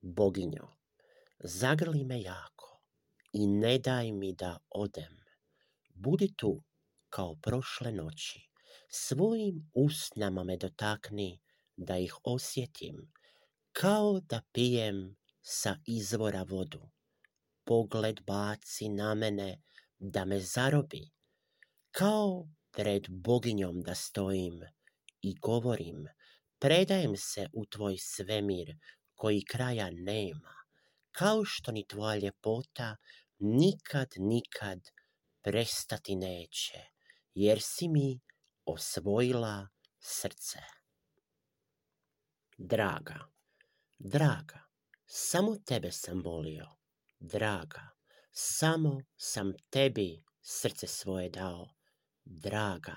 Boginjo, zagrli me jako i ne daj mi da odem. Budi tu kao prošle noći, svojim usnama me dotakni da ih osjetim, kao da pijem sa izvora vodu. Pogled baci na mene da me zarobi, kao pred boginjom da stojim i govorim, predajem se u tvoj svemir koji kraja nema, kao što ni tvoja ljepota nikad, nikad prestati neće, jer si mi osvojila srce. Draga, draga, samo tebe sam volio, draga, samo sam tebi srce svoje dao, draga,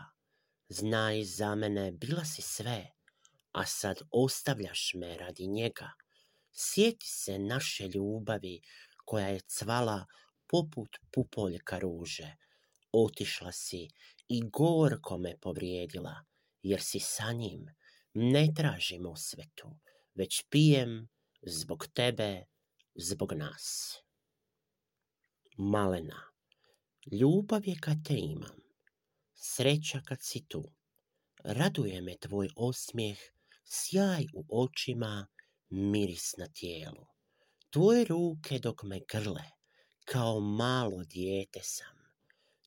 znaj za mene bila si sve, a sad ostavljaš me radi njega. Sjeti se naše ljubavi koja je cvala poput pupoljka ruže. Otišla si i gorko me povrijedila, jer si sa njim. Ne tražim osvetu, već pijem zbog tebe, zbog nas. Malena, ljubav je kad te imam, sreća kad si tu. Raduje me tvoj osmijeh, sjaj u očima, miris na tijelu. Tvoje ruke dok me grle, kao malo dijete sam.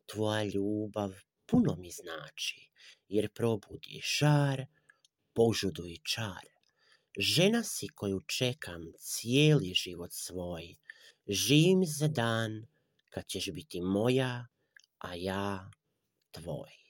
Tvoja ljubav puno mi znači, jer probudi žar, požudu čar. Žena si koju čekam cijeli život svoj. Živim za dan kad ćeš biti moja, a ja tvoj.